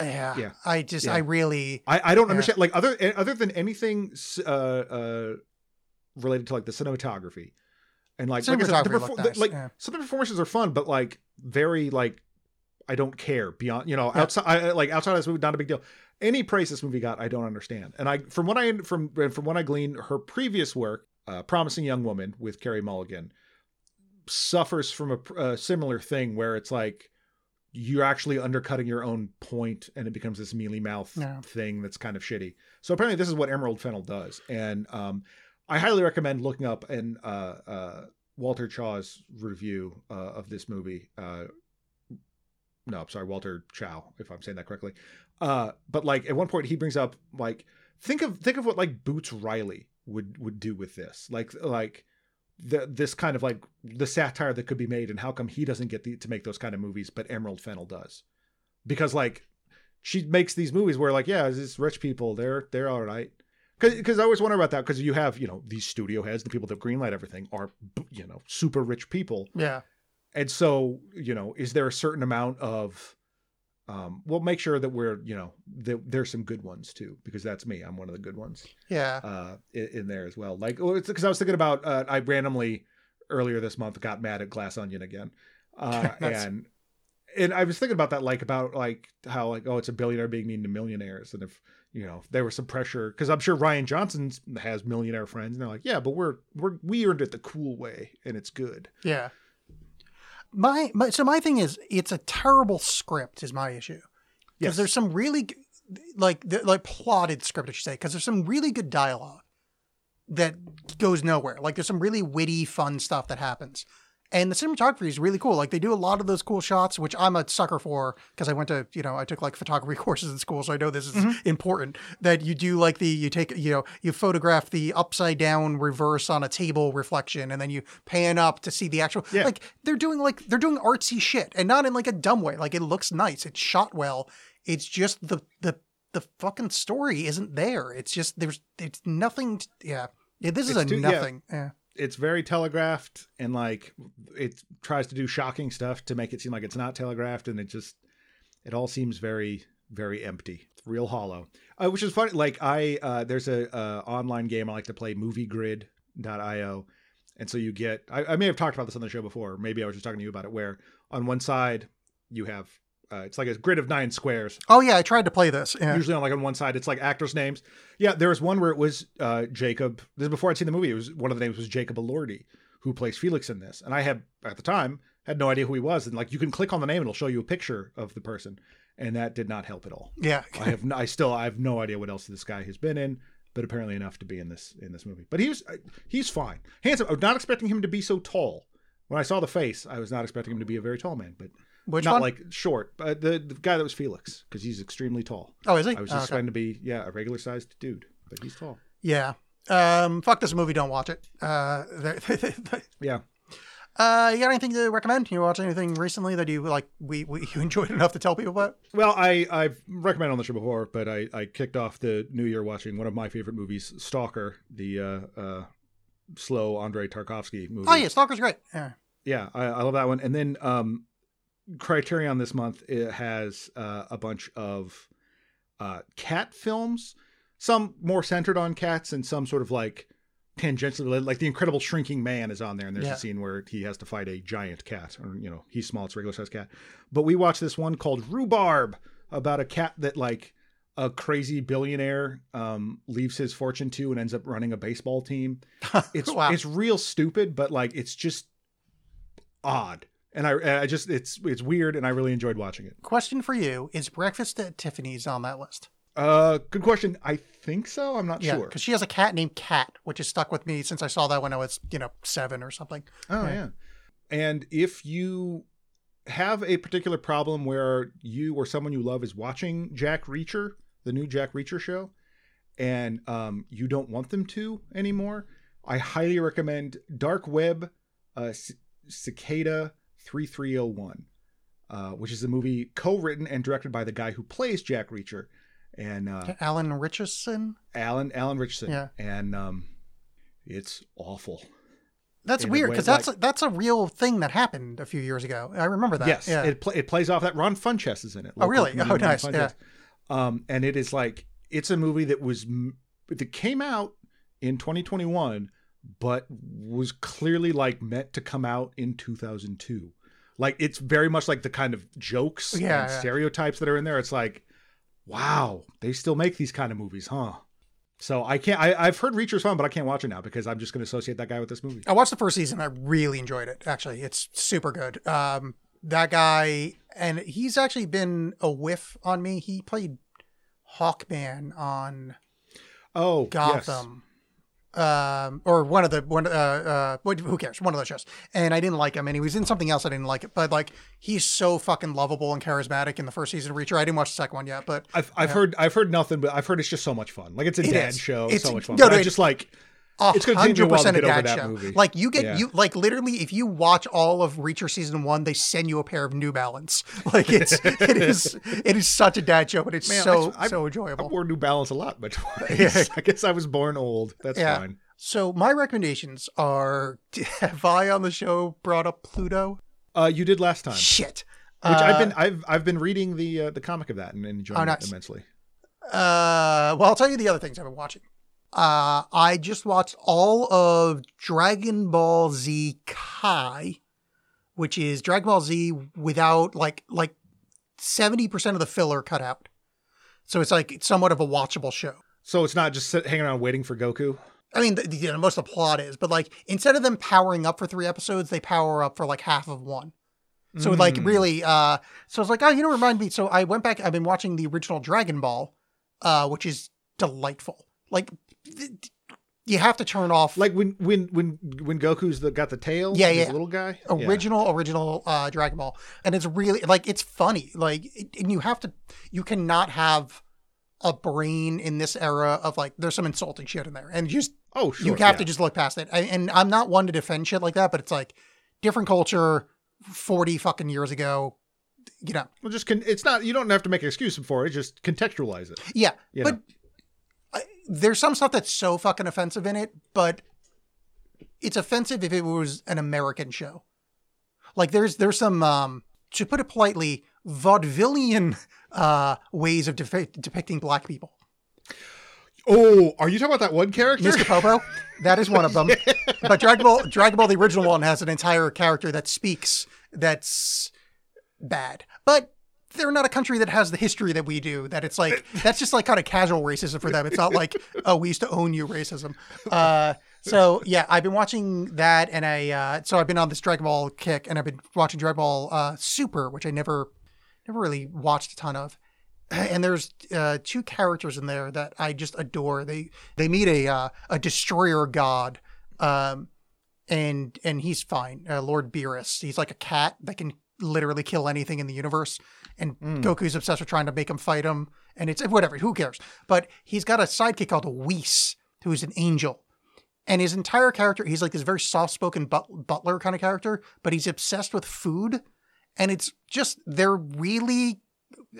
yeah, Yeah. I just Yeah. I really I, I don't Yeah. understand like other other than anything uh uh related to like the cinematography and like like, said, the perfor- looked the- like yeah. some of the performances are fun but like very like I don't care beyond you know Yeah. outside I, I- like outside of this movie not a big deal any praise this movie got I don't understand and I from what I from from what I gleaned her previous work uh, promising young woman with Carey Mulligan suffers from a, a similar thing where it's like you're actually undercutting your own point and it becomes this mealy mouth Yeah. thing that's kind of shitty. So apparently this is what Emerald Fennell does. And um, I highly recommend looking up and uh, uh, Walter Chaw's review uh, of this movie. Uh, no, I'm sorry, Walter Chow, if I'm saying that correctly. Uh, but like at one point he brings up like think of think of what like Boots Riley would would do with this. Like like the, this kind of like the satire that could be made and how come he doesn't get the, to make those kind of movies but emerald fennell does. Because like she makes these movies where like yeah these rich people they're they're all right. Because i always wonder about that because you have you know these studio heads the people that greenlight everything are you know super rich people. Yeah. And so you know is there a certain amount of um we'll make sure that we're you know that there's some good ones too because that's me i'm one of the good ones yeah uh, in, in there as well. Like, well, it's because I was thinking about uh, I randomly earlier this month got mad at Glass Onion again, uh, and and I was thinking about that, like about like how like oh it's a billionaire being mean to millionaires, and if you know if there was some pressure because I'm sure Rian Johnson has millionaire friends, and they're like yeah, but we're we're we earned it the cool way, and it's good. yeah. My, my so my thing is it's a terrible script is my issue. Because Yes. there's some really like the, like plotted script I should say because there's some really good dialogue that goes nowhere. Like there's some really witty fun stuff that happens and the cinematography is really cool like they do a lot of those cool shots which i'm a sucker for because i went to you know i took like photography courses in school so i know this is Mm-hmm. important that you do like the you take you know you photograph the upside down reverse on a table reflection and then you pan up to see the actual Yeah. like they're doing like they're doing artsy shit and not in like a dumb way like it looks nice it's shot well it's just the the the fucking story isn't there it's just there's it's nothing yeah yeah this is It's a too- yeah. nothing yeah. It's very telegraphed, and like it tries to do shocking stuff to make it seem like it's not telegraphed, and it just it all seems very very empty. It's real hollow. Uh, which is funny like i uh there's a online game i like to play moviegrid.io and so you get I, I may have talked about this on the show before maybe i was just talking to you about it where on one side you have uh, it's like a grid of nine squares. Oh yeah i tried to play this yeah. usually on like on one side it's like actors names. Yeah there was one where it was uh jacob this is before i'd seen the movie it was one of the names was jacob elordi who plays felix in this. And i had at the time had no idea who he was. And like you can click on the name and it'll show you a picture of the person. And that did not help at all. Yeah. I have no, i still i have no idea what else this guy has been in but apparently enough to be in this in this movie. But he was he's fine. Handsome i was not expecting him to be so tall. When i saw the face i was not expecting him to be a very tall man but which not one like short but the, the guy that was felix because he's extremely tall oh is he I was Oh, just okay. trying to be, yeah, a regular sized dude, but he's tall. yeah um fuck this movie don't watch it uh Yeah. uh you got anything to recommend you watch anything recently that you like we, we you enjoyed enough to tell people about Well, I I've recommended on the show before, but I I kicked off the new year watching one of my favorite movies, Stalker, the uh, uh, slow Andrei Tarkovsky movie. oh yeah stalker's great yeah yeah, I, I love that one. And then um, Criterion this month it has uh, a bunch of uh, cat films, some more centered on cats, and some sort of like tangentially related. Like the Incredible Shrinking Man is on there, and there's Yeah. a scene where he has to fight a giant cat, or you know, he's small, it's a regular sized cat. But we watched this one called Rhubarb about a cat that like a crazy billionaire um, leaves his fortune to and ends up running a baseball team. It's Wow. it's real stupid, but like it's just odd, and I I just it's it's weird, and I really enjoyed watching it. question for you is breakfast at tiffany's on that list Uh, good question. I think so. I'm not yeah sure. because she has a cat named cat which has stuck with me since i saw that when i was you know seven or something Oh Yeah. yeah. And if you have a particular problem where you or someone you love is watching Jack Reacher, the new Jack Reacher show, and um, you don't want them to anymore, I highly recommend Dark Web uh, C- Cicada 3301, uh, which is a movie co-written and directed by the guy who plays Jack Reacher, and uh, alan richardson Alan Alan Ritchson. Yeah. And um, it's awful. That's weird because like- that's that's a real thing that happened a few years ago. I remember that. Yes, Yeah. it pl- it plays off that Ron Funches is in it. Oh, really? Oh, Ron nice, Funches. Um, and it is like it's a movie that was that came out in 2021, but was clearly like meant to come out in 2002. Like it's very much like the kind of jokes Yeah, and yeah. stereotypes that are in there. It's like, wow, they still make these kind of movies, huh? So I can't. I, I've heard Reacher's fun, but I can't watch it now because I'm just going to associate that guy with this movie. I watched the first season. I really enjoyed it. Actually, it's super good. Um, that guy, and he's actually been a whiff on me. He played Hawkman on Oh, yes. Um, or one of the one. Uh, uh, who cares? One of those shows. And I didn't like him, and he was in something else. I didn't like it, but like he's so fucking lovable and charismatic in the first season of Reacher. I didn't watch the second one yet, but I've I've heard I've heard nothing, but I've heard it's just so much fun. Like it's a It dad is. show, It's- so much fun. no, But no, I just like It's take me a while to get over that show. movie. Like you get Yeah. you like literally if you watch all of Reacher season one, they send you a pair of New Balance. Like it's it is it is such a dad show, but it's Man, so I- I- so enjoyable. I wore New Balance a lot, but Yeah. I guess I was born old. That's Yeah. fine. So my recommendations are: Have I on the show brought up Pluto? Uh, you did last time, Shit. which Shit. I've Uh, been I've I've been reading the uh, the comic of that and, and enjoying Oh, it immensely. Uh, well, I'll tell you the other things I've been watching. Uh, I just watched all of Dragon Ball Z Kai, which is Dragon Ball Z without like like seventy percent of the filler cut out. So it's like somewhat of a watchable show. So it's not just sit, hanging around waiting for Goku. I mean, the, you know, most of the plot is, but like instead of them powering up for three episodes, they power up for like half of one. So like Mm. really, uh, so I was like, oh, you know, remind me. So I went back. I've been watching the original Dragon Ball, uh, which is delightful. Like you have to turn off Like when when when when Goku's the, got the tail, Yeah, yeah. little guy. Yeah. original original uh Dragon Ball, and it's really like it's funny. Like, and you have to, you cannot have a brain in this era of like there's some insulting shit in there, and just Oh, sure. you have yeah. to just look past it. I, and I'm not one to defend shit like that, but it's like different culture, forty fucking years ago. You know, Well, just con- it's not. You don't have to make an excuse for it. Just contextualize it. yeah, You but know. There's some stuff that's so fucking offensive in it, but it's offensive if it was an American show. Like there's there's some um to put it politely vaudevillian uh ways of depi- depicting black people. Oh, are you talking about that one character? Mr. Popo, that is one of them. But Dragon Ball, Dragon Ball, the original one, has an entire character that speaks that's bad. But they're not a country that has the history that we do. That it's like that's just like kind of casual racism for them. It's not like oh we used to own you racism. Uh, so yeah, I've been watching that, and I uh, so I've been on this Dragon Ball kick, and I've been watching Dragon Ball uh, Super, which I never never really watched a ton of and there's uh, two characters in there that I just adore. They they meet a uh, a destroyer god, um, and and he's fine. Uh, Lord Beerus. He's like a cat that can literally kill anything in the universe. And mm. Goku's obsessed with trying to make him fight him. And it's whatever. Who cares? But he's got a sidekick called Whis, who's an angel. And his entire character, he's like this very soft spoken but- butler kind of character, but he's obsessed with food. And it's just, they're really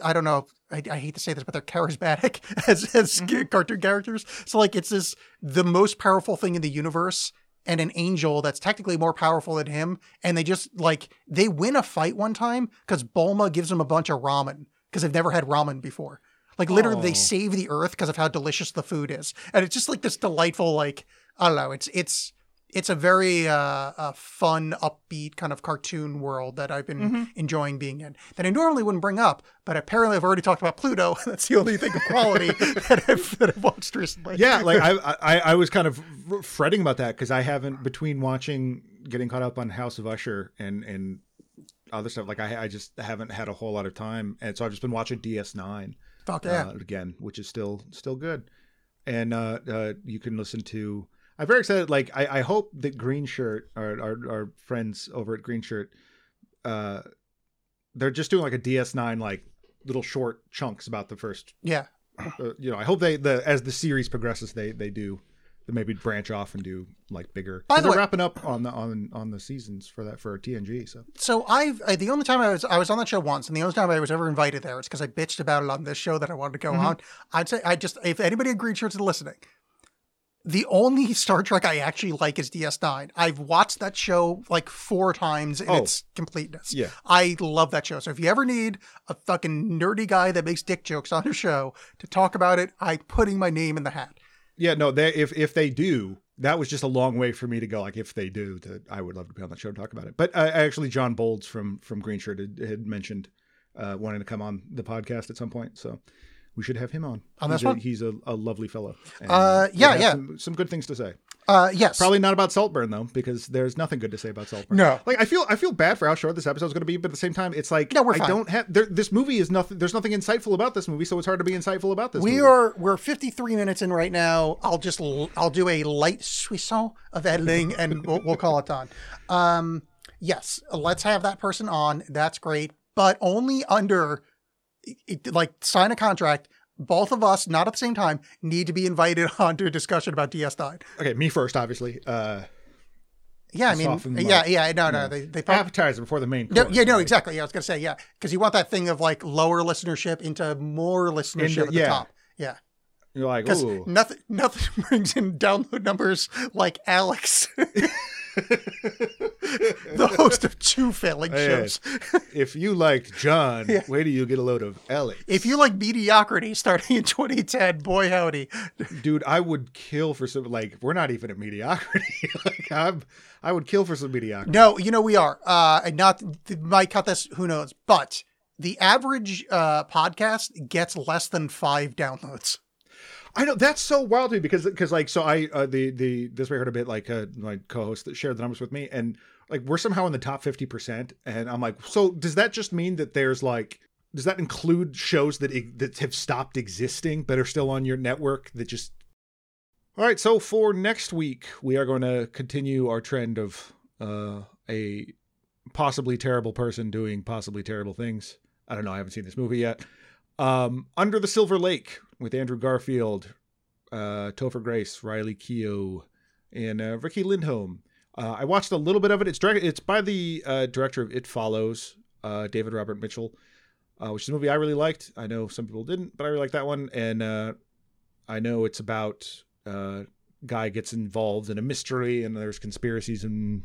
I don't know. I, I hate to say this, but they're charismatic as as mm-hmm. cartoon characters. So like, it's this the most powerful thing in the universe, and an angel that's technically more powerful than him, and they just like they win a fight one time because Bulma gives them a bunch of ramen because they've never had ramen before. Like literally, Oh. they save the earth because of how delicious the food is, and it's just like this delightful like I don't know. It's it's it's a very uh, uh, fun, upbeat kind of cartoon world that I've been Mm-hmm. enjoying being in. That I normally wouldn't bring up, but apparently I've already talked about Pluto. That's the only thing of quality that I've that I've watched recently. yeah, like I, I, I was kind of fretting about that because I haven't between watching, getting caught up on House of Usher and and other stuff. Like I, I just haven't had a whole lot of time, and so I've just been watching DS9 fuck yeah. uh, again, which is still still good. And uh, uh, you can listen to. I'm very excited. Like I, I hope that Green Shirt, our, our our friends over at Green Shirt, uh, they're just doing like a DS9 like little short chunks about the first yeah. uh, you know, I hope they the as the series progresses, they they do they maybe branch off and do like bigger. By the way- wrapping up on the on on the seasons for that for TNG. So So I've I, the only time I was I was on that show once, and the only time I was ever invited there is because I bitched about it on this show that I wanted to go Mm-hmm. on. I'd say I just if anybody agreed shirts is listening, the only Star Trek I actually like is DS9. I've watched that show like four times in Oh. its completeness. Yeah. I love that show. So if you ever need a fucking nerdy guy that makes dick jokes on a show to talk about it, I'm putting my name in the hat. Yeah, no, they if if they do, that was just a long way for me to go. Like if they do, that I would love to be on that show and talk about it. But uh, actually, John Bolds from from Green Shirt had, had mentioned uh, wanting to come on the podcast at some point, so we should have him on. On he's this a, he's a, a lovely fellow. And, Uh, yeah, yeah. Some, some good things to say. Uh, yes. Probably not about Saltburn though, because there's nothing good to say about Saltburn. No. like I feel I feel bad for how short this episode is going to be, but at the same time, it's like No, we're I fine. don't have there, this movie is nothing. There's nothing insightful about this movie, so it's hard to be insightful about this. We movie. are we're 53 minutes in right now. I'll just I'll do a light suisson of editing and we'll, we'll call it done. Um, yes, let's have that person on. That's great, but only under it, like sign a contract. Both of us, not at the same time, need to be invited on to a discussion about DS9. okay. Me first, obviously. Uh, Yeah, I mean, yeah, yeah, no, no, they they probably, appetizer before the main. no, course, yeah, no, right? exactly. Yeah, I was gonna say, yeah, because you want that thing of like lower listenership into more listenership Into- at the yeah. top. Yeah. You're like, ooh. nothing nothing brings in download numbers like Alexx, the host of two failing shows. if you liked John, wait till you get a load of Ellie. If you like mediocrity starting in 2010, boy howdy. Dude, I would kill for some like we're not even at mediocrity. like I'm I would kill for some mediocrity. No, you know we are. Uh, and not might cut this. Who knows? But the average uh, podcast gets less than five downloads. I know that's so wild to me because because like so I uh, the the this way I heard a bit like uh, my co-host that shared the numbers with me and like we're somehow in the top 50% and I'm like so does that just mean that there's like does that include shows that that have stopped existing but are still on your network that just All right, so for next week we are going to continue our trend of uh a possibly terrible person doing possibly terrible things. I don't know, I haven't seen this movie yet. Um, Under the Silver Lake with Andrew Garfield, uh, Topher Grace, Riley Keough, and uh, Riki Lindhome. Uh, I watched a little bit of it. It's direct, It's by the uh, director of It Follows, uh, David Robert Mitchell, uh, which is a movie I really liked. I know some people didn't, but I really liked that one. And uh, I know it's about uh, guy gets involved in a mystery, and there's conspiracies, and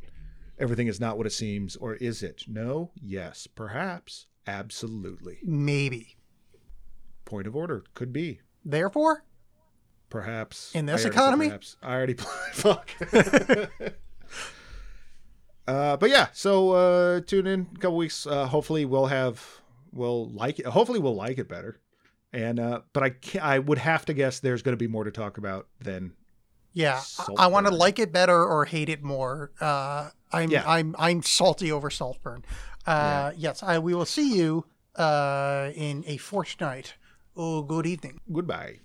everything is not what it seems, or is it? No. Yes. Perhaps. Absolutely. Maybe. Point of order. Could be. Therefore, Perhaps. In this I economy? Perhaps. I already fuck. uh, but yeah, so uh, tune in a couple weeks. Uh, hopefully, we'll have we'll like it. Hopefully, we'll like it better. And uh, but I can I would have to guess there's going to be more to talk about than yeah, I, I want to like it better or hate it more. Uh, I'm Yeah. I'm I'm salty over Saltburn. Uh, Yes, I we will see you uh, in a fortnight. Oh, good evening. goodbye.